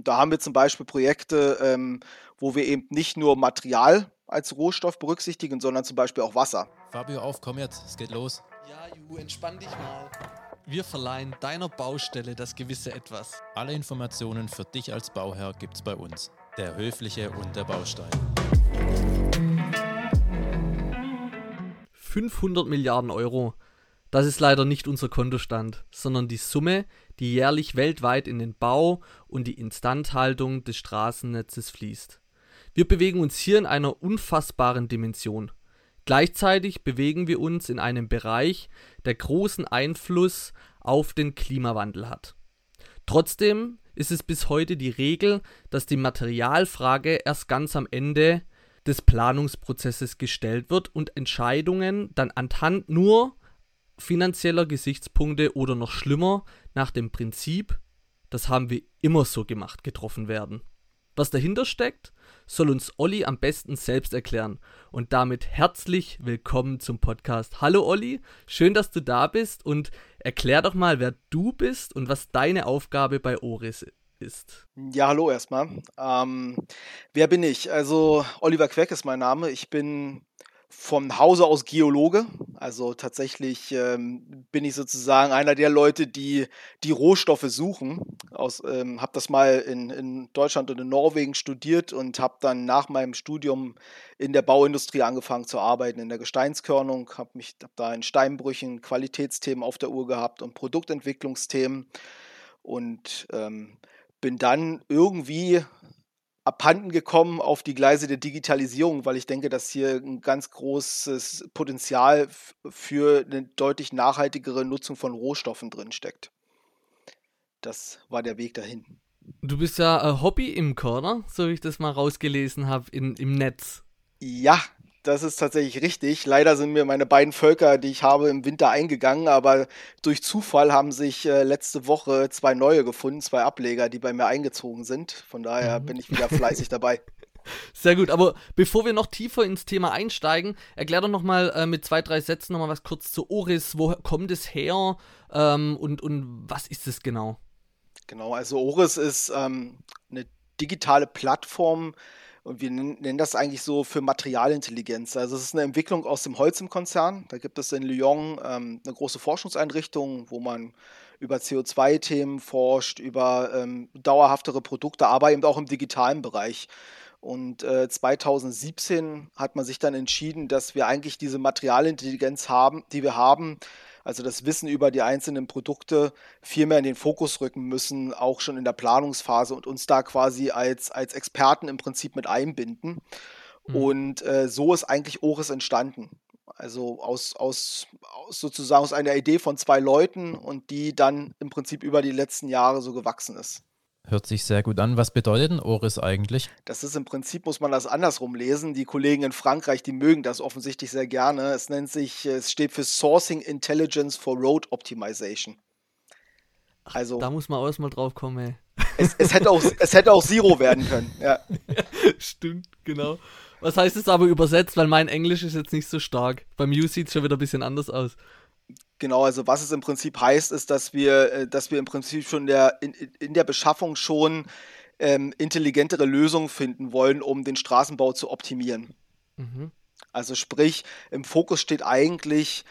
Und da haben wir zum Beispiel Projekte, ähm, wo wir eben nicht nur Material als Rohstoff berücksichtigen, sondern zum Beispiel auch Wasser. Fabio, auf, komm jetzt, es geht los. Ja, Ju, entspann dich mal. Wir verleihen deiner Baustelle das gewisse Etwas. Alle Informationen für dich als Bauherr gibt's bei uns. Der Höfliche und der Baustein. 500 Milliarden Euro. Das ist leider nicht unser Kontostand, sondern die Summe, die jährlich weltweit in den Bau und die Instandhaltung des Straßennetzes fließt. Wir bewegen uns hier in einer unfassbaren Dimension. Gleichzeitig bewegen wir uns in einem Bereich, der großen Einfluss auf den Klimawandel hat. Trotzdem ist es bis heute die Regel, dass die Materialfrage erst ganz am Ende des Planungsprozesses gestellt wird und Entscheidungen dann anhand nur finanzieller Gesichtspunkte oder noch schlimmer nach dem Prinzip, das haben wir immer so gemacht, getroffen werden. Was dahinter steckt, soll uns Olli am besten selbst erklären. Und damit herzlich willkommen zum Podcast. Hallo Olli, schön, dass du da bist und erklär doch mal, wer du bist und was deine Aufgabe bei Oris ist. Ja, hallo erstmal. Ähm, wer bin ich? Also Oliver Queck ist mein Name. Ich bin vom Hause aus Geologe. Also tatsächlich ähm, bin ich sozusagen einer der Leute, die die Rohstoffe suchen. ähm, habe das mal in, in Deutschland und in Norwegen studiert und habe dann nach meinem Studium in der Bauindustrie angefangen zu arbeiten, in der Gesteinskörnung. Habe mich hab da in Steinbrüchen Qualitätsthemen auf der Uhr gehabt und Produktentwicklungsthemen. Und ähm, bin dann irgendwie abhanden gekommen auf die Gleise der Digitalisierung, weil ich denke, dass hier ein ganz großes Potenzial für eine deutlich nachhaltigere Nutzung von Rohstoffen drinsteckt. Das war der Weg dahin. Du bist ja äh, Hobby-Imker, oder? So wie ich das mal rausgelesen habe im Netz. Ja, das ist tatsächlich richtig. Leider sind mir meine beiden Völker, die ich habe, im Winter eingegangen, aber durch Zufall haben sich äh, letzte Woche zwei neue gefunden, zwei Ableger, die bei mir eingezogen sind. Von daher mhm. bin ich wieder fleißig dabei. Sehr gut, aber bevor wir noch tiefer ins Thema einsteigen, erklär doch nochmal äh, mit zwei, drei Sätzen nochmal was kurz zu Oris. Wo kommt es her ähm, und, und was ist es genau? Genau, also Oris ist ähm, eine digitale Plattform, und wir nennen das eigentlich so für Materialintelligenz. Also es ist eine Entwicklung aus dem Holz im Konzern. Da gibt es in Lyon ähm, eine große Forschungseinrichtung, wo man über CO2-Themen forscht, über ähm, dauerhaftere Produkte, aber eben auch im digitalen Bereich. Und äh, 2017 hat man sich dann entschieden, dass wir eigentlich diese Materialintelligenz haben, die wir haben, also das Wissen über die einzelnen Produkte viel mehr in den Fokus rücken müssen, auch schon in der Planungsphase und uns da quasi als, als Experten im Prinzip mit einbinden. Mhm. Und äh, so ist eigentlich Oris entstanden. Also aus, aus, aus sozusagen aus einer Idee von zwei Leuten und die dann im Prinzip über die letzten Jahre so gewachsen ist. Hört sich sehr gut an. Was bedeutet ein Oris eigentlich? Das ist im Prinzip, muss man das andersrum lesen. Die Kollegen in Frankreich, die mögen das offensichtlich sehr gerne. Es nennt sich, es steht für Sourcing Intelligence for Road Optimization. Also, da muss man auch erstmal drauf kommen, ey. Es, es, hätte auch, es hätte auch Zero werden können, ja. Stimmt, genau. Was heißt es aber übersetzt? Weil mein Englisch ist jetzt nicht so stark. Beim You sieht es schon wieder ein bisschen anders aus. Genau, also was es im Prinzip heißt, ist, dass wir, äh, dass wir im Prinzip schon der, in, in der Beschaffung schon ähm, intelligentere Lösungen finden wollen, um den Straßenbau zu optimieren. Mhm. Also sprich, im Fokus steht eigentlich,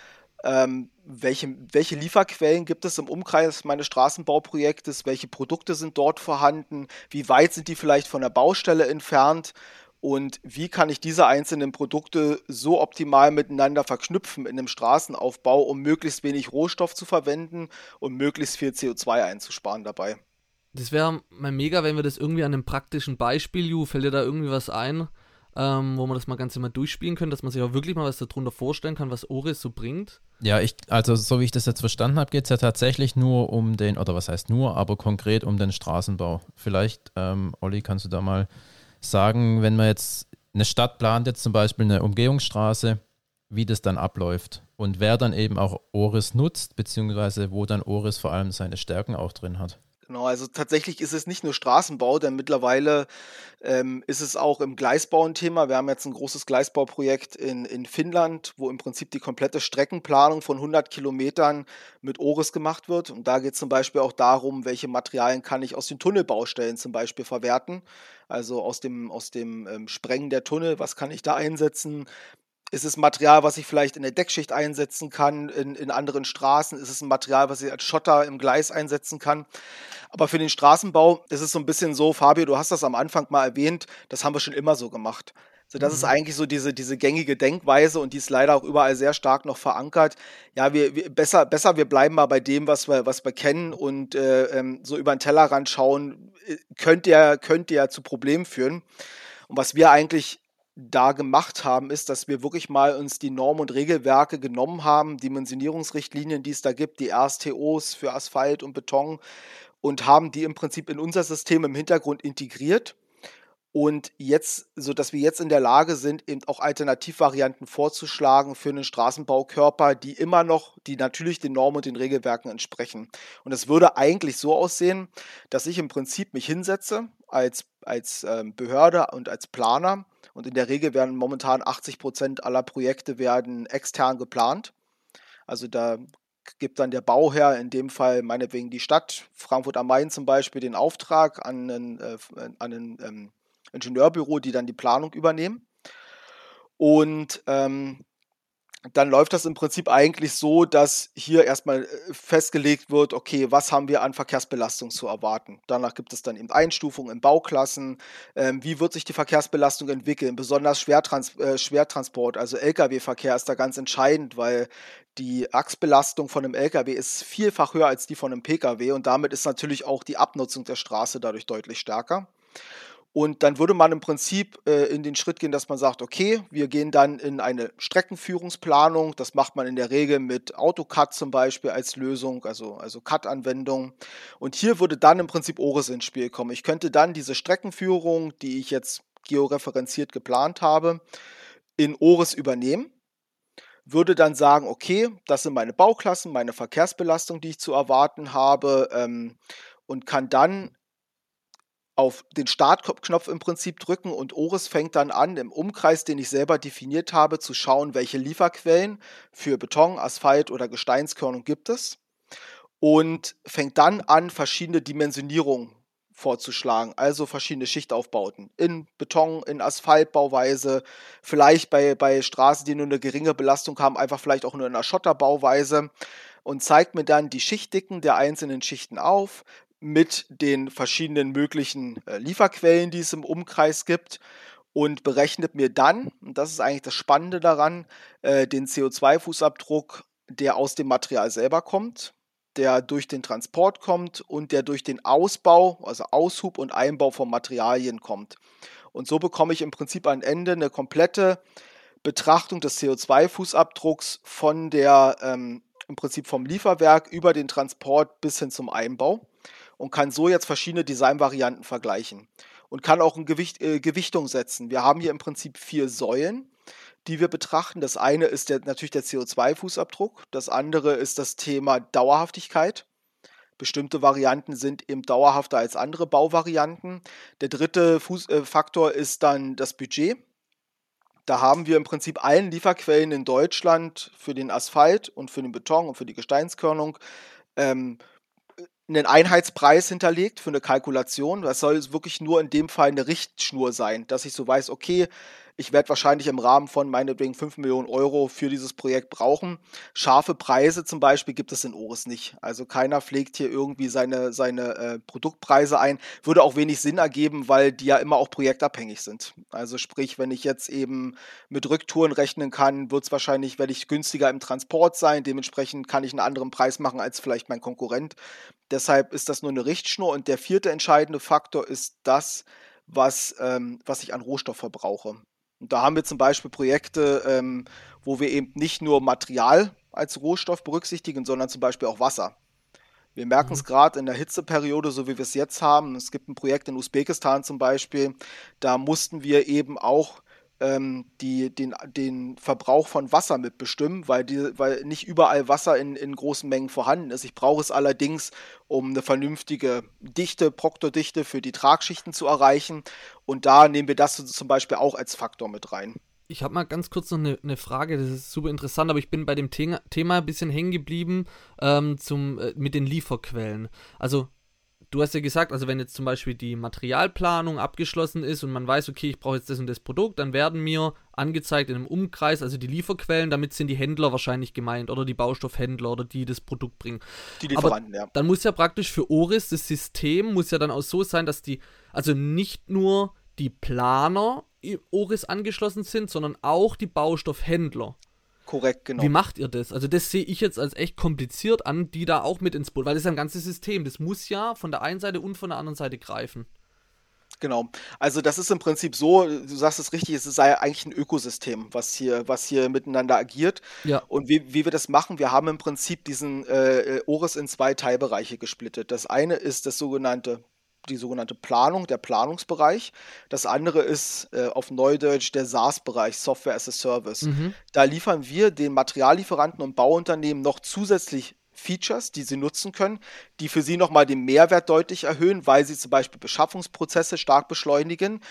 ähm, welche, welche Lieferquellen gibt es im Umkreis meines Straßenbauprojektes, welche Produkte sind dort vorhanden, wie weit sind die vielleicht von der Baustelle entfernt und wie kann ich diese einzelnen Produkte so optimal miteinander verknüpfen in einem Straßenaufbau, um möglichst wenig Rohstoff zu verwenden und möglichst viel CO2 einzusparen dabei. Das wäre mal mega, wenn wir das irgendwie an einem praktischen Beispiel, Ju, fällt dir da irgendwie was ein, ähm, wo man das mal ganz immer durchspielen können, dass man sich auch wirklich mal was darunter vorstellen kann, was Oris so bringt? Ja, ich, also so wie ich das jetzt verstanden habe, geht es ja tatsächlich nur um den, oder was heißt nur, aber konkret um den Straßenbau. Vielleicht, ähm, Olli, kannst du da mal sagen, wenn man jetzt eine Stadt plant, jetzt zum Beispiel eine Umgehungsstraße, wie das dann abläuft und wer dann eben auch Oris nutzt, beziehungsweise wo dann Oris vor allem seine Stärken auch drin hat. Genau, also tatsächlich ist es nicht nur Straßenbau, denn mittlerweile ähm, ist es auch im Gleisbau ein Thema. Wir haben jetzt ein großes Gleisbauprojekt in, in Finnland, wo im Prinzip die komplette Streckenplanung von 100 Kilometern mit ORIS gemacht wird. Und da geht es zum Beispiel auch darum, welche Materialien kann ich aus den Tunnelbaustellen zum Beispiel verwerten. Also aus dem, aus dem ähm, Sprengen der Tunnel, was kann ich da einsetzen? Ist es Material, was ich vielleicht in der Deckschicht einsetzen kann, in, in anderen Straßen? Ist es ein Material, was ich als Schotter im Gleis einsetzen kann? Aber für den Straßenbau ist es so ein bisschen so, Fabio, du hast das am Anfang mal erwähnt, das haben wir schon immer so gemacht. So, das mhm. ist eigentlich so diese, diese gängige Denkweise und die ist leider auch überall sehr stark noch verankert. Ja, wir, wir besser, besser, wir bleiben mal bei dem, was wir, was wir kennen und äh, ähm, so über den Tellerrand schauen, äh, könnte ja, könnte ja zu Problemen führen. Und was wir eigentlich da gemacht haben, ist, dass wir wirklich mal uns die Normen und Regelwerke genommen haben, Dimensionierungsrichtlinien, die es da gibt, die RSTOs für Asphalt und Beton und haben die im Prinzip in unser System im Hintergrund integriert. Und jetzt, so dass wir jetzt in der Lage sind, eben auch Alternativvarianten vorzuschlagen für einen Straßenbaukörper, die immer noch, die natürlich den Normen und den Regelwerken entsprechen. Und es würde eigentlich so aussehen, dass ich im Prinzip mich hinsetze als, als ähm, Behörde und als Planer und in der Regel werden momentan 80 Prozent aller Projekte werden extern geplant. Also da gibt dann der Bauherr, in dem Fall meinetwegen die Stadt Frankfurt am Main zum Beispiel, den Auftrag an ein, äh, an ein ähm, Ingenieurbüro, die dann die Planung übernehmen. Und ähm, dann läuft das im Prinzip eigentlich so, dass hier erstmal äh, festgelegt wird, okay, was haben wir an Verkehrsbelastung zu erwarten. Danach gibt es dann eben Einstufungen in Bauklassen. Ähm, wie wird sich die Verkehrsbelastung entwickeln? Besonders Schwertrans äh, Schwertransport, also Lkw-Verkehr ist da ganz entscheidend, weil die Achsbelastung von einem Lkw ist vielfach höher als die von einem Pkw und damit ist natürlich auch die Abnutzung der Straße dadurch deutlich stärker. Und dann würde man im Prinzip äh, in den Schritt gehen, dass man sagt, okay, wir gehen dann in eine Streckenführungsplanung. Das macht man in der Regel mit AutoCAD zum Beispiel als Lösung, also, also CAD-Anwendung. Und hier würde dann im Prinzip ORIS ins Spiel kommen. Ich könnte dann diese Streckenführung, die ich jetzt georeferenziert geplant habe, in ORIS übernehmen würde dann sagen, okay, das sind meine Bauklassen, meine Verkehrsbelastung, die ich zu erwarten habe ähm, und kann dann auf den Startknopf im Prinzip drücken und Oris fängt dann an, im Umkreis, den ich selber definiert habe, zu schauen, welche Lieferquellen für Beton, Asphalt oder Gesteinskörnung gibt es und fängt dann an, verschiedene Dimensionierungen vorzuschlagen, also verschiedene Schichtaufbauten in Beton, in Asphaltbauweise, vielleicht bei, bei Straßen, die nur eine geringe Belastung haben, einfach vielleicht auch nur in einer Schotterbauweise und zeigt mir dann die Schichtdicken der einzelnen Schichten auf, mit den verschiedenen möglichen äh, Lieferquellen, die es im Umkreis gibt und berechnet mir dann, und das ist eigentlich das Spannende daran, äh, den CO2-Fußabdruck, der aus dem Material selber kommt, der durch den Transport kommt und der durch den Ausbau, also Aushub und Einbau von Materialien kommt. Und so bekomme ich im Prinzip am Ende eine komplette Betrachtung des CO2-Fußabdrucks von der ähm, im Prinzip vom Lieferwerk über den Transport bis hin zum Einbau und kann so jetzt verschiedene Designvarianten vergleichen und kann auch eine Gewicht, äh, Gewichtung setzen. Wir haben hier im Prinzip vier Säulen, die wir betrachten. Das eine ist der, natürlich der CO2-Fußabdruck, das andere ist das Thema Dauerhaftigkeit. Bestimmte Varianten sind eben dauerhafter als andere Bauvarianten. Der dritte Fuß, äh, Faktor ist dann das Budget. Da haben wir im Prinzip allen Lieferquellen in Deutschland für den Asphalt und für den Beton und für die Gesteinskörnung ähm, einen Einheitspreis hinterlegt für eine Kalkulation. Das soll wirklich nur in dem Fall eine Richtschnur sein, dass ich so weiß, okay, ich werde wahrscheinlich im Rahmen von meinetwegen 5 Millionen Euro für dieses Projekt brauchen. Scharfe Preise zum Beispiel gibt es in Oris nicht. Also keiner pflegt hier irgendwie seine, seine äh, Produktpreise ein. Würde auch wenig Sinn ergeben, weil die ja immer auch projektabhängig sind. Also sprich, wenn ich jetzt eben mit Rücktouren rechnen kann, wird es wahrscheinlich, werde ich günstiger im Transport sein. Dementsprechend kann ich einen anderen Preis machen als vielleicht mein Konkurrent. Deshalb ist das nur eine Richtschnur. Und der vierte entscheidende Faktor ist das, was, ähm, was ich an Rohstoff verbrauche. Und da haben wir zum Beispiel Projekte, ähm, wo wir eben nicht nur Material als Rohstoff berücksichtigen, sondern zum Beispiel auch Wasser. Wir merken es mhm. gerade in der Hitzeperiode, so wie wir es jetzt haben. Es gibt ein Projekt in Usbekistan zum Beispiel, da mussten wir eben auch die, den, den Verbrauch von Wasser mitbestimmen, weil, die, weil nicht überall Wasser in, in großen Mengen vorhanden ist. Ich brauche es allerdings, um eine vernünftige Dichte, Proktordichte für die Tragschichten zu erreichen. Und da nehmen wir das zum Beispiel auch als Faktor mit rein. Ich habe mal ganz kurz noch eine, eine, Frage, das ist super interessant, aber ich bin bei dem Thema, Thema ein bisschen hängen geblieben ähm, äh, mit den Lieferquellen. Also du hast ja gesagt, also wenn jetzt zum Beispiel die Materialplanung abgeschlossen ist und man weiß, okay, ich brauche jetzt das und das Produkt, dann werden mir angezeigt in einem Umkreis, also die Lieferquellen, damit sind die Händler wahrscheinlich gemeint oder die Baustoffhändler oder die das Produkt bringen. Die Lieferanten, Aber ja. Dann muss ja praktisch für Oris das System muss ja dann auch so sein, dass die, also nicht nur die Planer Oris angeschlossen sind, sondern auch die Baustoffhändler. Korrekt, genau. Wie macht ihr das? Also das sehe ich jetzt als echt kompliziert an, die da auch mit ins Boot, weil das ist ein ganzes System. Das muss ja von der einen Seite und von der anderen Seite greifen. Genau. Also das ist im Prinzip so, du sagst es richtig, es ist eigentlich ein Ökosystem, was hier, was hier miteinander agiert. Ja. Und wie, wie wir das machen, wir haben im Prinzip diesen äh, Oris in zwei Teilbereiche gesplittet. Das eine ist das sogenannte die sogenannte Planung, der Planungsbereich. Das andere ist äh, auf Neudeutsch der SaaS-Bereich, Software as a Service. Mhm. Da liefern wir den Materiallieferanten und Bauunternehmen noch zusätzlich Features, die sie nutzen können, die für sie nochmal den Mehrwert deutlich erhöhen, weil sie zum Beispiel Beschaffungsprozesse stark beschleunigen.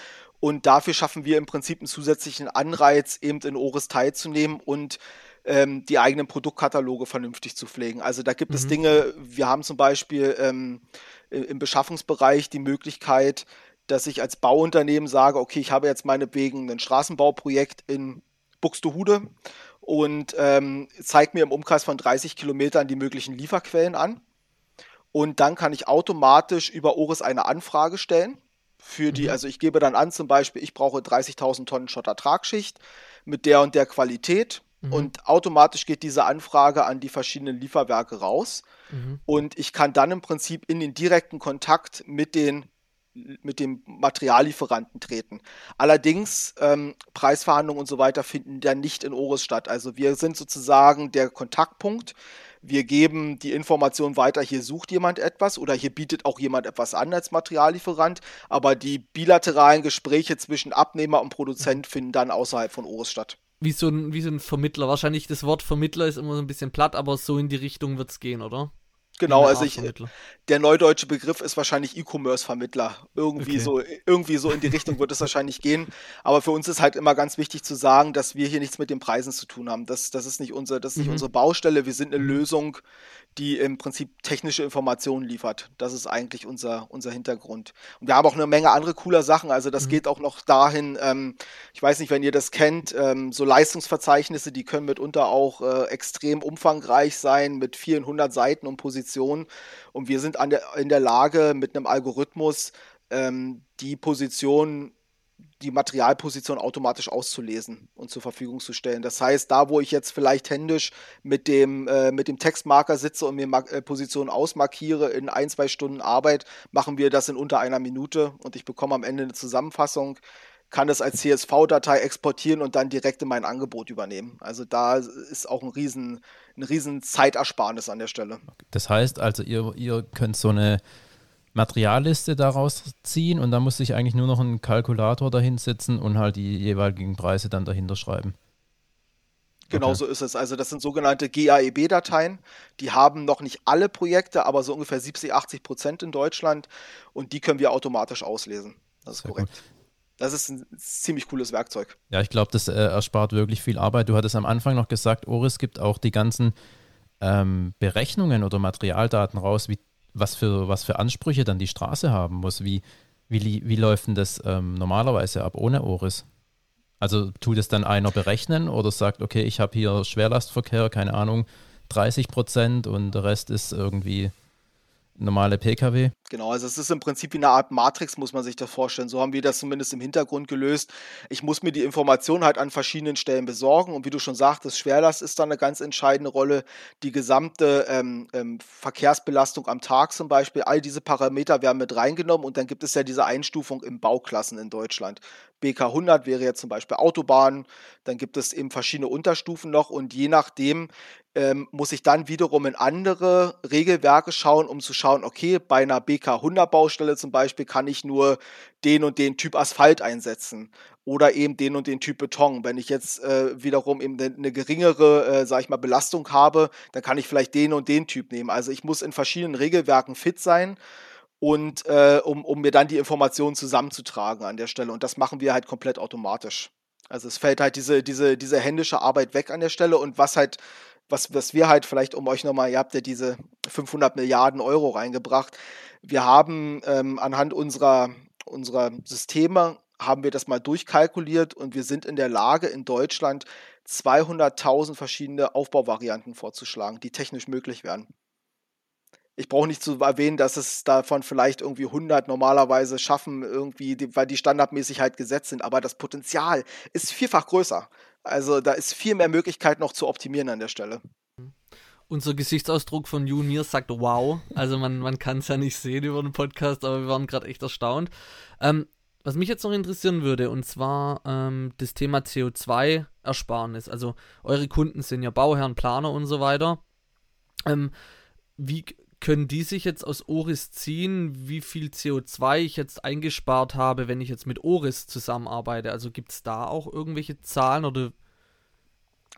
Und dafür schaffen wir im Prinzip einen zusätzlichen Anreiz, eben in ORIS teilzunehmen und ähm, die eigenen Produktkataloge vernünftig zu pflegen. Also da gibt mhm. es Dinge, wir haben zum Beispiel ähm, im Beschaffungsbereich die Möglichkeit, dass ich als Bauunternehmen sage, okay, ich habe jetzt meinetwegen ein Straßenbauprojekt in Buxtehude und ähm, zeige mir im Umkreis von 30 Kilometern die möglichen Lieferquellen an. Und dann kann ich automatisch über ORIS eine Anfrage stellen. Für die, mhm. also ich gebe dann an, zum Beispiel, ich brauche 30.000 Tonnen Schottertragschicht mit der und der Qualität. Mhm. Und automatisch geht diese Anfrage an die verschiedenen Lieferwerke raus. Mhm. Und ich kann dann im Prinzip in den direkten Kontakt mit den mit dem Materiallieferanten treten. Allerdings ähm, Preisverhandlungen und so weiter finden dann nicht in Oris statt. Also wir sind sozusagen der Kontaktpunkt. Wir geben die Information weiter, hier sucht jemand etwas oder hier bietet auch jemand etwas an als Materiallieferant, aber die bilateralen Gespräche zwischen Abnehmer und Produzent finden dann außerhalb von Oris statt wie so, ein, wie so ein Vermittler. Wahrscheinlich das Wort Vermittler ist immer so ein bisschen platt, aber so in die Richtung wird es gehen, oder? Genau, also ich, der neudeutsche Begriff ist wahrscheinlich E-Commerce-Vermittler. Irgendwie okay. so, irgendwie so in die Richtung wird es wahrscheinlich gehen. Aber für uns ist halt immer ganz wichtig zu sagen, dass wir hier nichts mit den Preisen zu tun haben. Das, das ist nicht unser, das ist nicht mhm. unsere Baustelle. Wir sind eine mhm. Lösung, die im Prinzip technische Informationen liefert. Das ist eigentlich unser, unser Hintergrund. Und wir haben auch eine Menge andere cooler Sachen. Also das mhm. geht auch noch dahin, ähm, ich weiß nicht, wenn ihr das kennt, ähm, so Leistungsverzeichnisse, die können mitunter auch äh, extrem umfangreich sein mit vielen hundert Seiten und Positionen. Und wir sind der, in der Lage, mit einem Algorithmus ähm, die Position die Materialposition automatisch auszulesen und zur Verfügung zu stellen. Das heißt, da wo ich jetzt vielleicht händisch mit dem, äh, mit dem Textmarker sitze und mir äh, Positionen ausmarkiere in ein, zwei Stunden Arbeit, machen wir das in unter einer Minute und ich bekomme am Ende eine Zusammenfassung, kann das als CSV-Datei exportieren und dann direkt in mein Angebot übernehmen. Also da ist auch ein riesen, ein riesen Zeitersparnis an der Stelle. Das heißt also, ihr, ihr könnt so eine Materialliste daraus ziehen und dann muss ich eigentlich nur noch einen Kalkulator dahinsetzen und halt die jeweiligen Preise dann dahinter schreiben. Genau okay. so ist es. Also das sind sogenannte GAEB-Dateien. Die haben noch nicht alle Projekte, aber so ungefähr 70, 80 Prozent in Deutschland und die können wir automatisch auslesen. Das ist Sehr korrekt. Gut. Das ist ein ziemlich cooles Werkzeug. Ja, ich glaube, das äh, erspart wirklich viel Arbeit. Du hattest am Anfang noch gesagt, Oris gibt auch die ganzen ähm, Berechnungen oder Materialdaten raus, wie was für, was für Ansprüche dann die Straße haben muss. Wie, wie, wie läuft denn das ähm, normalerweise ab ohne Oris? Also tut es dann einer berechnen oder sagt, okay, ich habe hier Schwerlastverkehr, keine Ahnung, 30 Prozent und der Rest ist irgendwie normale Pkw. Genau, also es ist im Prinzip wie eine Art Matrix, muss man sich das vorstellen. So haben wir das zumindest im Hintergrund gelöst. Ich muss mir die Information halt an verschiedenen Stellen besorgen und wie du schon sagtest, Schwerlast ist da eine ganz entscheidende Rolle. Die gesamte ähm, ähm, Verkehrsbelastung am Tag zum Beispiel, all diese Parameter werden mit reingenommen und dann gibt es ja diese Einstufung im Bauklassen in Deutschland. BK 100 wäre jetzt zum Beispiel Autobahn, dann gibt es eben verschiedene Unterstufen noch und je nachdem, ähm, muss ich dann wiederum in andere Regelwerke schauen, um zu schauen, okay, bei einer BK 100 Baustelle zum Beispiel kann ich nur den und den Typ Asphalt einsetzen oder eben den und den Typ Beton. Wenn ich jetzt äh, wiederum eben eine ne geringere, äh, sag ich mal, Belastung habe, dann kann ich vielleicht den und den Typ nehmen. Also ich muss in verschiedenen Regelwerken fit sein und äh, um, um mir dann die Informationen zusammenzutragen an der Stelle. Und das machen wir halt komplett automatisch. Also es fällt halt diese, diese, diese händische Arbeit weg an der Stelle und was halt, was, was wir halt vielleicht, um euch nochmal, ihr habt ja diese 500 Milliarden Euro reingebracht. Wir haben ähm, anhand unserer, unserer Systeme, haben wir das mal durchkalkuliert und wir sind in der Lage, in Deutschland 200.000 verschiedene Aufbauvarianten vorzuschlagen, die technisch möglich wären ich brauche nicht zu erwähnen, dass es davon vielleicht irgendwie 100 normalerweise schaffen, irgendwie, weil die standardmäßig halt gesetzt sind. Aber das Potenzial ist vielfach größer. Also da ist viel mehr Möglichkeit noch zu optimieren an der Stelle. Unser Gesichtsausdruck von Junior sagt wow. Also man, man kann es ja nicht sehen über den Podcast, aber wir waren gerade echt erstaunt. Ähm, was mich jetzt noch interessieren würde, und zwar ähm, das Thema CO2-Ersparnis. Also eure Kunden sind ja Bauherren, Planer und so weiter. Ähm, wie können die sich jetzt aus Oris ziehen, wie viel CO2 ich jetzt eingespart habe, wenn ich jetzt mit Oris zusammenarbeite? Also gibt es da auch irgendwelche Zahlen oder?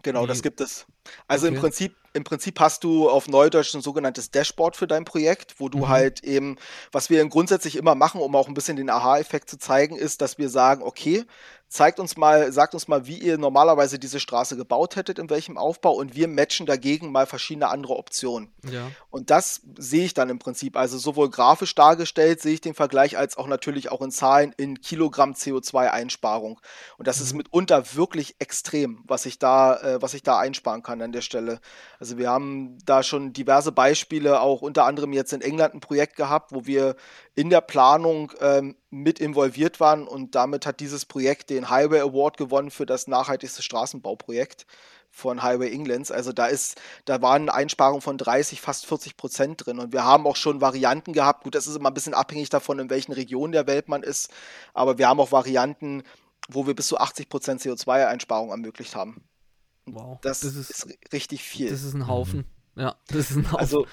Genau, wie? das gibt es. Also okay. im Prinzip im Prinzip hast du auf Neudeutsch ein sogenanntes Dashboard für dein Projekt, wo du mhm. halt eben, was wir grundsätzlich immer machen, um auch ein bisschen den Aha-Effekt zu zeigen, ist, dass wir sagen, okay, zeigt uns mal, sagt uns mal, wie ihr normalerweise diese Straße gebaut hättet, in welchem Aufbau und wir matchen dagegen mal verschiedene andere Optionen. Ja. Und das sehe ich dann im Prinzip, also sowohl grafisch dargestellt sehe ich den Vergleich, als auch natürlich auch in Zahlen in Kilogramm CO2-Einsparung. Und das mhm. ist mitunter wirklich extrem, was ich da, äh, was ich da einsparen kann an der Stelle. Also wir haben da schon diverse Beispiele, auch unter anderem jetzt in England ein Projekt gehabt, wo wir in der Planung ähm, mit involviert waren und damit hat dieses Projekt den Highway Award gewonnen für das nachhaltigste Straßenbauprojekt von Highway Englands. Also da ist, da waren Einsparungen von 30, fast 40 Prozent drin. Und wir haben auch schon Varianten gehabt. Gut, das ist immer ein bisschen abhängig davon, in welchen Regionen der Welt man ist. Aber wir haben auch Varianten, wo wir bis zu 80 Prozent CO2-Einsparung ermöglicht haben. Wow. Das, das ist, ist, richtig viel. Das ist ein Haufen. Mhm. Ja, das ist ein Haufen. Also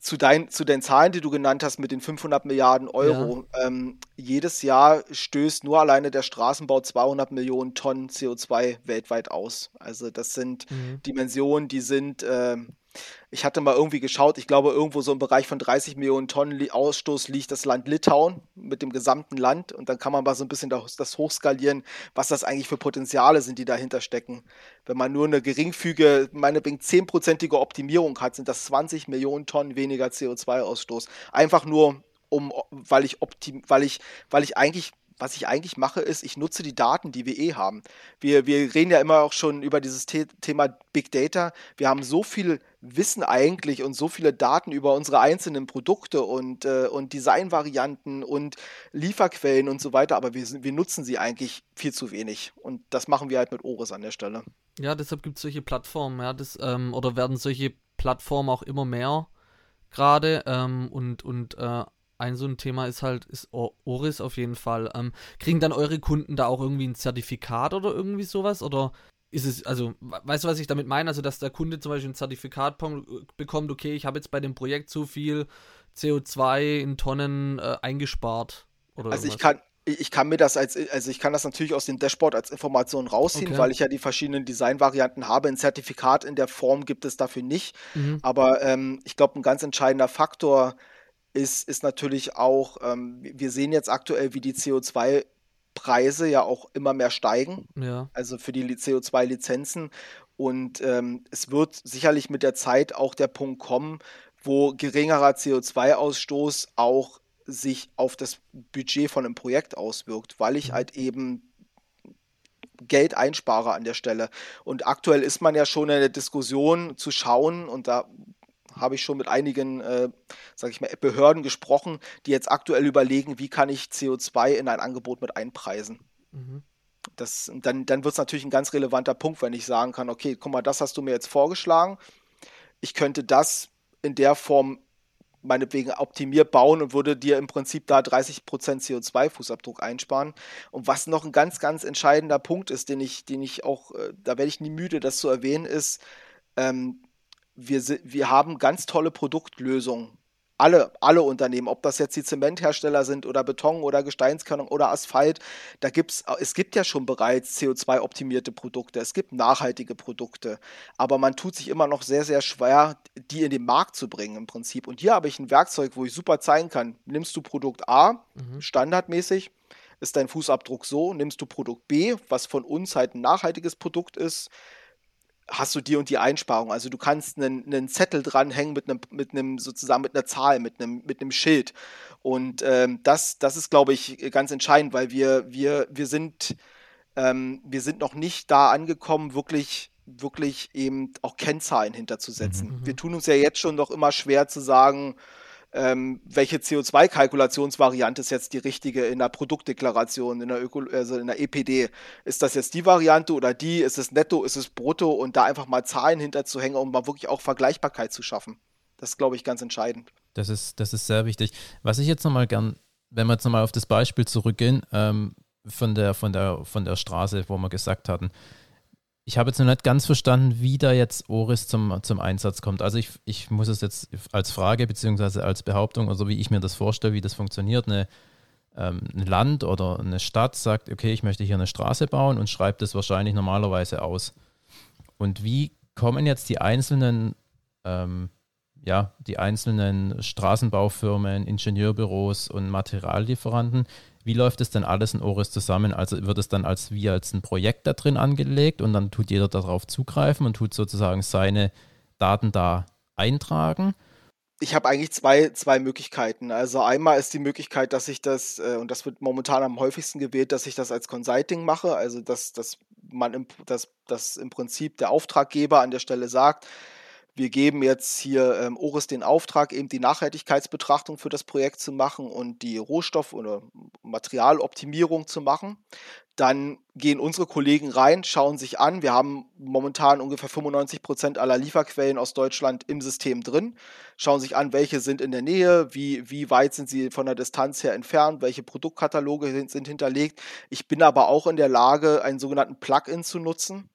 zu, dein, zu den Zahlen, die du genannt hast mit den 500 Milliarden Euro, ja. ähm, jedes Jahr stößt nur alleine der Straßenbau 200 Millionen Tonnen CO2 weltweit aus. Also das sind mhm. Dimensionen, die sind äh, ich hatte mal irgendwie geschaut, ich glaube, irgendwo so im Bereich von 30 Millionen Tonnen Ausstoß liegt das Land Litauen mit dem gesamten Land. Und dann kann man mal so ein bisschen das, hochskalieren, was das eigentlich für Potenziale sind, die dahinter stecken. Wenn man nur eine geringfügige, meinetwegen 10-prozentige Optimierung hat, sind das 20 Millionen Tonnen weniger CO2-Ausstoß. Einfach nur, um, weil ich optim, weil ich, weil ich eigentlich was ich eigentlich mache, ist, ich nutze die Daten, die wir eh haben. Wir, wir reden ja immer auch schon über dieses The Thema Big Data. Wir haben so viel Wissen eigentlich und so viele Daten über unsere einzelnen Produkte und, äh, und Designvarianten und Lieferquellen und so weiter, aber wir, wir nutzen sie eigentlich viel zu wenig. Und das machen wir halt mit Oris an der Stelle. Ja, deshalb gibt es solche Plattformen, ja, das, ähm, oder werden solche Plattformen auch immer mehr gerade ähm, und, und äh, ein so ein Thema ist halt, ist Oris auf jeden Fall. Ähm, kriegen dann eure Kunden da auch irgendwie ein Zertifikat oder irgendwie sowas? Oder ist es, also, weißt du, was ich damit meine? Also, dass der Kunde zum Beispiel ein Zertifikat bekommt, okay, ich habe jetzt bei dem Projekt so viel CO2 in Tonnen äh, eingespart. Oder also irgendwas. ich kann, ich kann mir das als, also ich kann das natürlich aus dem Dashboard als Information rausziehen, okay. weil ich ja die verschiedenen Designvarianten habe. Ein Zertifikat in der Form gibt es dafür nicht. Mhm. Aber ähm, ich glaube, ein ganz entscheidender Faktor ist, ist natürlich auch, ähm, wir sehen jetzt aktuell, wie die CO2 Preise ja auch immer mehr steigen. Ja. Also für die CO2-Lizenzen. Und ähm, es wird sicherlich mit der Zeit auch der Punkt kommen, wo geringerer CO2-Ausstoß auch sich auf das Budget von einem Projekt auswirkt, weil ich mhm. halt eben Geld einspare an der Stelle. Und aktuell ist man ja schon in der Diskussion zu schauen, und da habe ich schon mit einigen, äh, sage ich mal, Behörden gesprochen, die jetzt aktuell überlegen, wie kann ich CO2 in ein Angebot mit einpreisen. Mhm. Das, dann dann wird es natürlich ein ganz relevanter Punkt, wenn ich sagen kann, okay, guck mal, das hast du mir jetzt vorgeschlagen. Ich könnte das in der Form meinetwegen optimiert bauen und würde dir im Prinzip da 30% CO2-Fußabdruck einsparen. Und was noch ein ganz, ganz entscheidender Punkt ist, den ich, den ich auch, äh, da werde ich nie müde, das zu erwähnen, ist, ähm, wir, wir haben ganz tolle Produktlösungen. Alle, alle Unternehmen, ob das jetzt die Zementhersteller sind oder Beton oder Gesteinskörnung oder Asphalt, da gibt's, es gibt ja schon bereits CO2-optimierte Produkte, es gibt nachhaltige Produkte, aber man tut sich immer noch sehr, sehr schwer, die in den Markt zu bringen im Prinzip. Und hier habe ich ein Werkzeug, wo ich super zeigen kann, nimmst du Produkt A, mhm. standardmäßig, ist dein Fußabdruck so, nimmst du Produkt B, was von uns halt ein nachhaltiges Produkt ist, hast du die und die Einsparung. Also du kannst einen, einen Zettel dranhängen mit einem, mit einem, sozusagen mit einer Zahl, mit einem, mit einem Schild. Und ähm, das, das ist, glaube ich, ganz entscheidend, weil wir, wir, wir sind, ähm, wir sind noch nicht da angekommen, wirklich, wirklich eben auch Kennzahlen hinterzusetzen. Mhm. Wir tun uns ja jetzt schon noch immer schwer zu sagen, ähm, welche CO2-Kalkulationsvariante ist jetzt die richtige in der Produktdeklaration, in der, Öko also in der EPD. Ist das jetzt die Variante oder die? Ist es netto, ist es brutto? Und da einfach mal Zahlen hinterzuhängen, um mal wirklich auch Vergleichbarkeit zu schaffen. Das ist, glaube ich, ganz entscheidend. Das ist, das ist sehr wichtig. Was ich jetzt nochmal gern, wenn wir jetzt nochmal auf das Beispiel zurückgehen, ähm, von, der, von, der, von der Straße, wo wir gesagt hatten, ich habe jetzt noch nicht ganz verstanden, wie da jetzt Oris zum, zum Einsatz kommt. Also ich, ich muss es jetzt als Frage beziehungsweise als Behauptung, also wie ich mir das vorstelle, wie das funktioniert, eine, ähm, ein Land oder eine Stadt sagt, okay, ich möchte hier eine Straße bauen und schreibt das wahrscheinlich normalerweise aus. Und wie kommen jetzt die einzelnen, ähm, ja, die einzelnen Straßenbaufirmen, Ingenieurbüros und Materiallieferanten wie läuft es denn alles in Oris zusammen? Also wird es dann als wie als ein Projekt da drin angelegt und dann tut jeder darauf zugreifen und tut sozusagen seine Daten da eintragen? Ich habe eigentlich zwei, zwei Möglichkeiten. Also einmal ist die Möglichkeit, dass ich das, äh, und das wird momentan am häufigsten gewählt, dass ich das als Consulting mache, also dass, dass man im, dass, dass im Prinzip der Auftraggeber an der Stelle sagt, wir geben jetzt hier ähm, Oris den Auftrag, eben die Nachhaltigkeitsbetrachtung für das Projekt zu machen und die Rohstoff- oder Materialoptimierung zu machen. Dann gehen unsere Kollegen rein, schauen sich an. Wir haben momentan ungefähr 95 Prozent aller Lieferquellen aus Deutschland im System drin, schauen sich an, welche sind in der Nähe, wie, wie weit sind sie von der Distanz her entfernt, welche Produktkataloge sind, sind hinterlegt. Ich bin aber auch in der Lage, einen sogenannten Plugin zu nutzen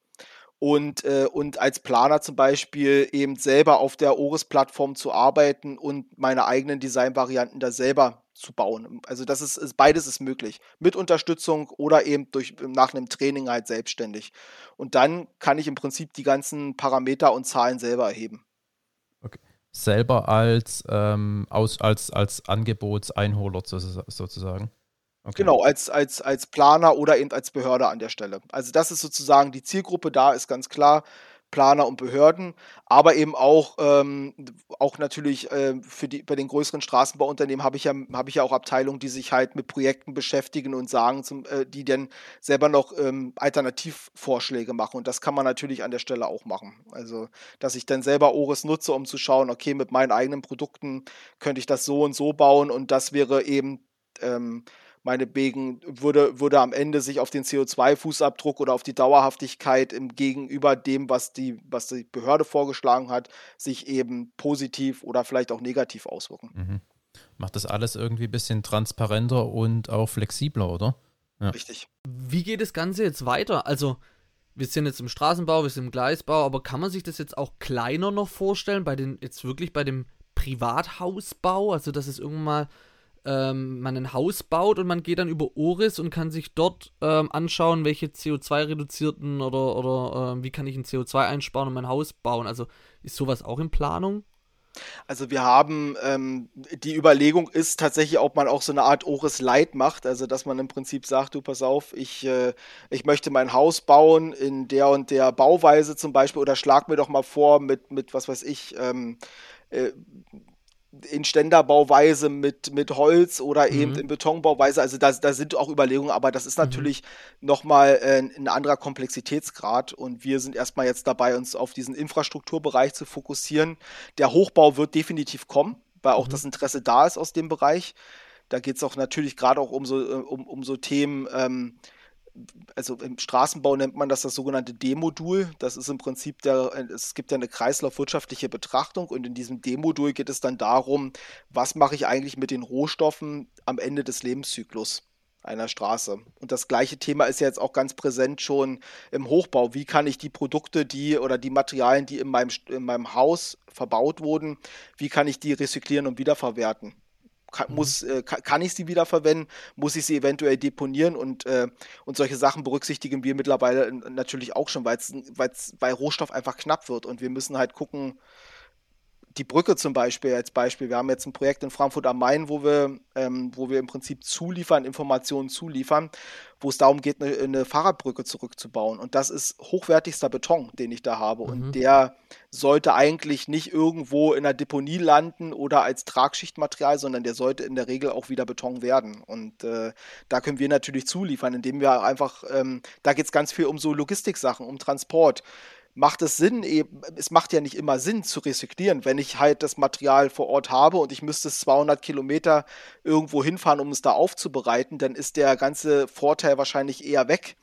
und, äh, und als Planer zum Beispiel eben selber auf der Oris-Plattform zu arbeiten und meine eigenen Designvarianten da selber zu bauen. Also das ist, ist, beides ist möglich. Mit Unterstützung oder eben durch nach einem Training halt selbstständig. Und dann kann ich im Prinzip die ganzen Parameter und Zahlen selber erheben. Okay. Selber als, ähm, aus, als, als Angebotseinholer sozusagen. Okay. Genau, als, als, als Planer oder eben als Behörde an der Stelle. Also das ist sozusagen die Zielgruppe, da ist ganz klar Planer und Behörden, aber eben auch, ähm, auch natürlich äh, für die, bei den größeren Straßenbauunternehmen habe ich, ja, hab ich ja auch Abteilungen, die sich halt mit Projekten beschäftigen und sagen, zum, äh, die dann selber noch ähm, Alternativvorschläge machen. Und das kann man natürlich an der Stelle auch machen. Also, dass ich dann selber Oris nutze, um zu schauen, okay, mit meinen eigenen Produkten könnte ich das so und so bauen und das wäre eben ähm, meinetwegen würde, würde am Ende sich auf den CO2-Fußabdruck oder auf die Dauerhaftigkeit im Gegenüber dem, was die, was die Behörde vorgeschlagen hat, sich eben positiv oder vielleicht auch negativ auswirken. Mhm. Macht das alles irgendwie ein bisschen transparenter und auch flexibler, oder? Ja. Richtig. Wie geht das Ganze jetzt weiter? Also, wir sind jetzt im Straßenbau, wir sind im Gleisbau, aber kann man sich das jetzt auch kleiner noch vorstellen, bei den, jetzt wirklich bei dem Privathausbau? Also, dass es irgendwann mal ähm, man ein Haus baut und man geht dann über Oris und kann sich dort ähm, anschauen, welche CO2-reduzierten oder, oder äh, wie kann ich ein CO2 einsparen und mein Haus bauen. Also ist sowas auch in Planung? Also wir haben, ähm, die Überlegung ist tatsächlich, ob man auch so eine Art Oris Light macht, also dass man im Prinzip sagt, du pass auf, ich, äh, ich möchte mein Haus bauen in der und der Bauweise zum Beispiel oder schlag mir doch mal vor mit, mit was weiß ich, ähm, äh, in Ständerbauweise mit, mit Holz oder eben mhm. in Betonbauweise. Also da, da sind auch Überlegungen, aber das ist mhm. natürlich mhm. nochmal äh, ein anderer Komplexitätsgrad und wir sind erstmal jetzt dabei, uns auf diesen Infrastrukturbereich zu fokussieren. Der Hochbau wird definitiv kommen, weil auch mhm. das Interesse da ist aus dem Bereich. Da geht es auch natürlich gerade auch um so, äh, um, um so Themen, ähm, also im Straßenbau nennt man das das sogenannte D-Modul. Das ist im Prinzip der, es gibt ja eine kreislaufwirtschaftliche Betrachtung und in diesem D-Modul geht es dann darum, was mache ich eigentlich mit den Rohstoffen am Ende des Lebenszyklus. einer Straße. Und das gleiche Thema ist ja jetzt auch ganz präsent schon im Hochbau. Wie kann ich die Produkte, die oder die Materialien, die in meinem, in meinem Haus verbaut wurden, wie kann ich die rezyklieren und wiederverwerten? Kann, mhm. muss, äh, kann, ich sie wiederverwenden? Muss ich sie eventuell deponieren? Und, äh, und solche Sachen berücksichtigen wir mittlerweile natürlich auch schon, weil weil Rohstoff einfach knapp wird. Und wir müssen halt gucken, die Brücke zum Beispiel als Beispiel. Wir haben jetzt ein Projekt in Frankfurt am Main, wo wir, ähm, wo wir im Prinzip zuliefern, Informationen zuliefern, wo es darum geht, eine, eine, Fahrradbrücke zurückzubauen. Und das ist hochwertigster Beton, den ich da habe. Mhm. Und der sollte eigentlich nicht irgendwo in der Deponie landen oder als Tragschichtmaterial, sondern der sollte in der Regel auch wieder Beton werden. Und äh, da können wir natürlich zuliefern, indem wir einfach, ähm, da geht es ganz viel um so Logistiksachen, um Transport macht es Sinn, eben, es macht ja nicht immer Sinn zu rezyklieren, wenn ich halt das Material vor Ort habe und ich müsste es 200 Kilometer irgendwo hinfahren, um es da aufzubereiten, dann ist der ganze Vorteil wahrscheinlich eher weg.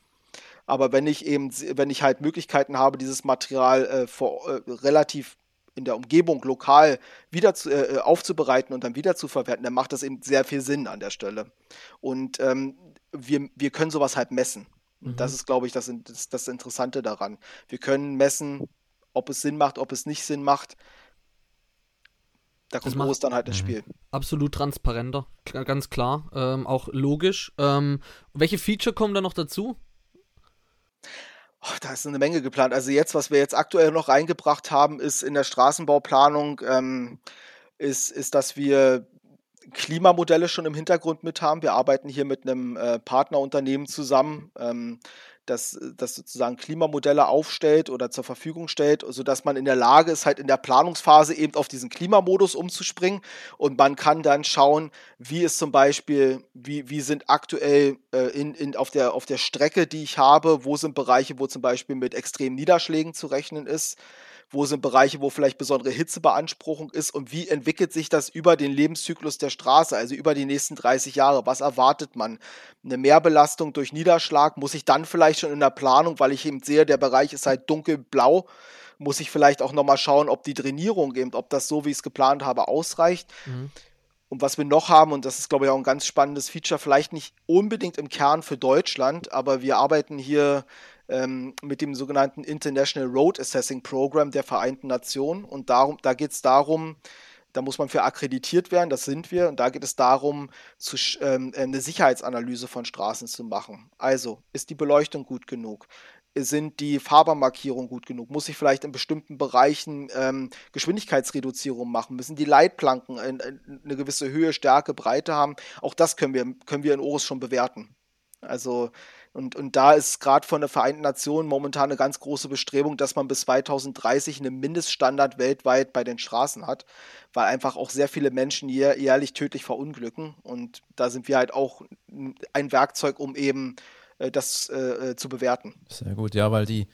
Aber wenn ich eben, wenn ich halt Möglichkeiten habe, dieses Material äh, vor, äh, relativ in der Umgebung lokal wieder zu, äh, aufzubereiten und dann wieder zu verwerten, dann macht das eben sehr viel Sinn an der Stelle. Und ähm, wir, wir können sowas halt messen. Mhm. Das ist, glaube ich, das, das, das Interessante daran. Wir können messen, ob es Sinn macht, ob es nicht Sinn macht. Da kommt Moos dann halt ins mhm. Spiel. Absolut transparenter, ganz klar. Ähm, auch logisch. Ähm, welche Feature kommen da noch dazu? Oh, da ist eine Menge geplant. Also jetzt, was wir jetzt aktuell noch reingebracht haben, ist in der Straßenbauplanung, ähm, ist, ist, dass wir Klimamodelle schon im Hintergrund mit haben. Wir arbeiten hier mit einem äh, Partnerunternehmen zusammen, ähm, das, das sozusagen Klimamodelle aufstellt oder zur Verfügung stellt, sodass man in der Lage ist, halt in der Planungsphase eben auf diesen Klimamodus umzuspringen und man kann dann schauen, wie ist zum Beispiel, wie, wie sind aktuell äh, in, in, auf, der, auf der Strecke, die ich habe, wo sind Bereiche, wo zum Beispiel mit extremen Niederschlägen zu rechnen ist wo sind Bereiche, wo vielleicht besondere Hitzebeanspruchung ist und wie entwickelt sich das über den Lebenszyklus der Straße, also über die nächsten 30 Jahre? Was erwartet man? Eine Mehrbelastung durch Niederschlag muss ich dann vielleicht schon in der Planung, weil ich eben sehe, der Bereich ist halt dunkelblau, muss ich vielleicht auch nochmal schauen, ob die Drainierung eben, ob das so, wie ich es geplant habe, ausreicht. Mhm. Und was wir noch haben, und das ist, glaube ich, auch ein ganz spannendes Feature, vielleicht nicht unbedingt im Kern für Deutschland, aber wir arbeiten hier ähm, mit dem sogenannten International Road Assessing Program der Vereinten Nationen. Und darum, da geht es darum, da muss man für akkreditiert werden, das sind wir. Und da geht es darum, zu, ähm, eine Sicherheitsanalyse von Straßen zu machen. Also, ist die Beleuchtung gut genug? Sind die Fahrbahnmarkierungen gut genug? Muss ich vielleicht in bestimmten Bereichen ähm, Geschwindigkeitsreduzierung machen? Müssen die Leitplanken in, in eine gewisse Höhe, Stärke, Breite haben? Auch das können wir, können wir in ORIS schon bewerten. Also und, und da ist gerade von der Vereinten Nationen momentan eine ganz große Bestrebung, dass man bis 2030 einen Mindeststandard weltweit bei den Straßen hat, weil einfach auch sehr viele Menschen jähr, jährlich tödlich verunglücken. Und da sind wir halt auch ein Werkzeug, um eben äh, das äh, äh, zu bewerten. Sehr gut, ja, weil die,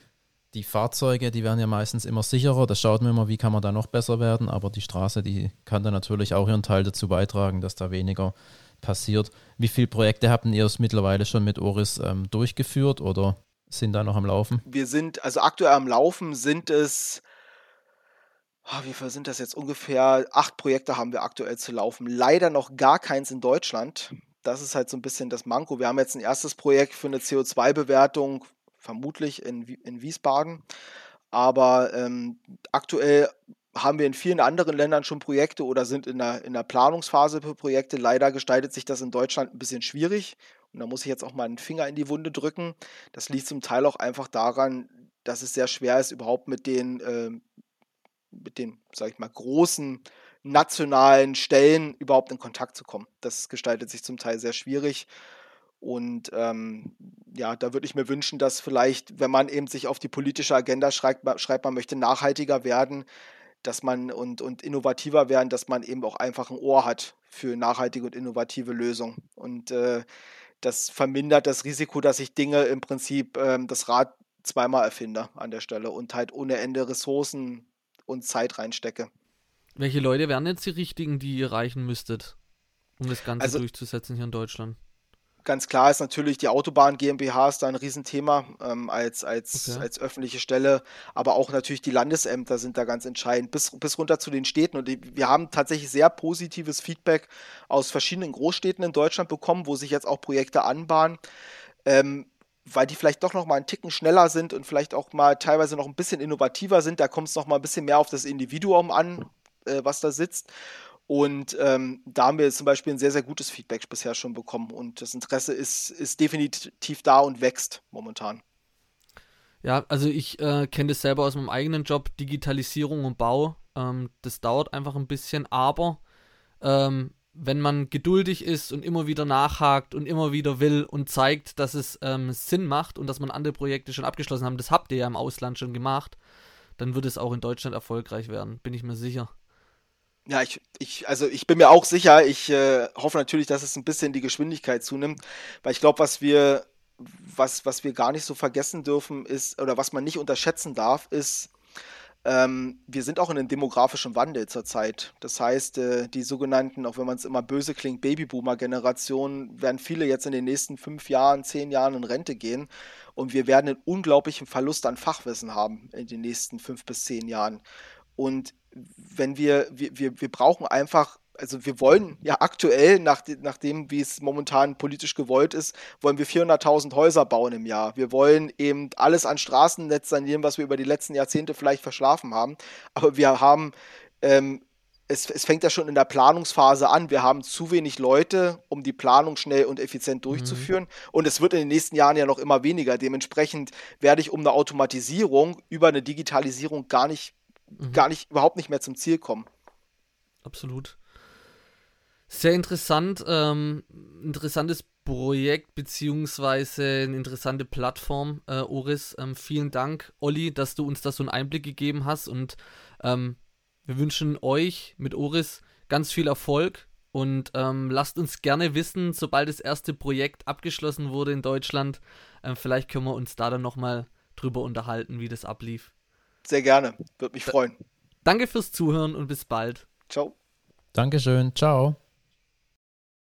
die Fahrzeuge, die werden ja meistens immer sicherer. Da schaut man immer, wie kann man da noch besser werden. Aber die Straße, die kann da natürlich auch ihren Teil dazu beitragen, dass da weniger passiert. Wie viele Projekte habt ihr es mittlerweile schon mit Oris ähm, durchgeführt oder sind da noch am Laufen? Wir sind, also aktuell am Laufen sind es, oh, wie viel sind das jetzt? Ungefähr acht Projekte haben wir aktuell zu laufen. Leider noch gar keins in Deutschland. Das ist halt so ein bisschen das Manko. Wir haben jetzt ein erstes Projekt für eine CO2-Bewertung, vermutlich in, in Wiesbaden. Aber ähm, aktuell haben wir in vielen anderen Ländern schon Projekte oder sind in der, in der Planungsphase für Projekte. Leider gestaltet sich das in Deutschland ein bisschen schwierig. Und da muss ich jetzt auch mal einen Finger in die Wunde drücken. Das liegt zum Teil auch einfach daran, dass es sehr schwer ist, überhaupt mit den, äh, mit den, sag ich mal, großen nationalen Stellen überhaupt in Kontakt zu kommen. Das gestaltet sich zum Teil sehr schwierig. Und ähm, ja, da würde ich mir wünschen, dass vielleicht, wenn man eben sich auf die politische Agenda schreibt, schreibt man möchte nachhaltiger werden, dass man und, und innovativer werden, dass man eben auch einfach ein Ohr hat für nachhaltige und innovative Lösungen. Und äh, das vermindert das Risiko, dass ich Dinge im Prinzip ähm, das Rad zweimal erfinde an der Stelle und halt ohne Ende Ressourcen und Zeit reinstecke. Welche Leute wären jetzt die richtigen, die ihr erreichen müsstet, um das Ganze also, durchzusetzen hier in Deutschland? Ganz klar ist natürlich, die Autobahn GmbH ist da ein Riesenthema ähm, als, als, okay. als öffentliche Stelle, aber auch natürlich die Landesämter sind da ganz entscheidend, bis, bis runter zu den Städten. Und die, wir haben tatsächlich sehr positives Feedback aus verschiedenen Großstädten in Deutschland bekommen, wo sich jetzt auch Projekte anbahnen. Ähm, weil die vielleicht doch noch mal einen Ticken schneller sind und vielleicht auch mal teilweise noch ein bisschen innovativer sind. Da kommt es noch mal ein bisschen mehr auf das Individuum an, äh, was da sitzt. Und ähm, da haben wir zum Beispiel ein sehr, sehr gutes Feedback bisher schon bekommen. Und das Interesse ist, ist definitiv da und wächst momentan. Ja, also ich äh, kenne das selber aus meinem eigenen Job, Digitalisierung und Bau. Ähm, das dauert einfach ein bisschen, aber ähm, wenn man geduldig ist und immer wieder nachhakt und immer wieder will und zeigt, dass es ähm, Sinn macht und dass man andere Projekte schon abgeschlossen haben, das habt ihr ja im Ausland schon gemacht, dann wird es auch in Deutschland erfolgreich werden, bin ich mir sicher. Ja, ich, ich, also ich bin mir auch sicher, ich äh, hoffe natürlich, dass es ein bisschen die Geschwindigkeit zunimmt, weil ich glaube, was wir, was, was wir gar nicht so vergessen dürfen, ist, oder was man nicht unterschätzen darf, ist, ähm, wir sind auch in einem demografischen Wandel zurzeit. Das heißt, äh, die sogenannten, auch wenn man es immer böse klingt, Babyboomer-Generationen, werden viele jetzt in den nächsten fünf Jahren, zehn Jahren in Rente gehen. Und wir werden einen unglaublichen Verlust an Fachwissen haben in den nächsten fünf bis zehn Jahren. Und wenn wir, wir, wir, wir brauchen einfach also wir wollen ja aktuell, nach, nach dem, wie es momentan politisch gewollt ist, wollen wir 400.000 Häuser bauen im Jahr. Wir wollen eben alles an Straßennetz sanieren, was wir über die letzten Jahrzehnte vielleicht verschlafen haben. Aber wir haben, ähm, es, es fängt ja schon in der Planungsphase an. Wir haben zu wenig Leute, um die Planung schnell und effizient durchzuführen. Mhm. Und es wird in den nächsten Jahren ja noch immer weniger. Dementsprechend werde ich um eine Automatisierung über eine Digitalisierung gar nicht mhm. gar nicht, überhaupt nicht mehr zum Ziel kommen. Absolut. Sehr interessant, ähm, interessantes Projekt beziehungsweise eine interessante Plattform, äh, Oris. Ähm, vielen Dank, Olli, dass du uns da so einen Einblick gegeben hast und ähm, wir wünschen euch mit Oris ganz viel Erfolg und ähm, lasst uns gerne wissen, sobald das erste Projekt abgeschlossen wurde in Deutschland. Ähm, vielleicht können wir uns da dann nochmal drüber unterhalten, wie das ablief. Sehr gerne. Würde mich freuen. Danke fürs Zuhören und bis bald. Ciao. Dankeschön. Ciao.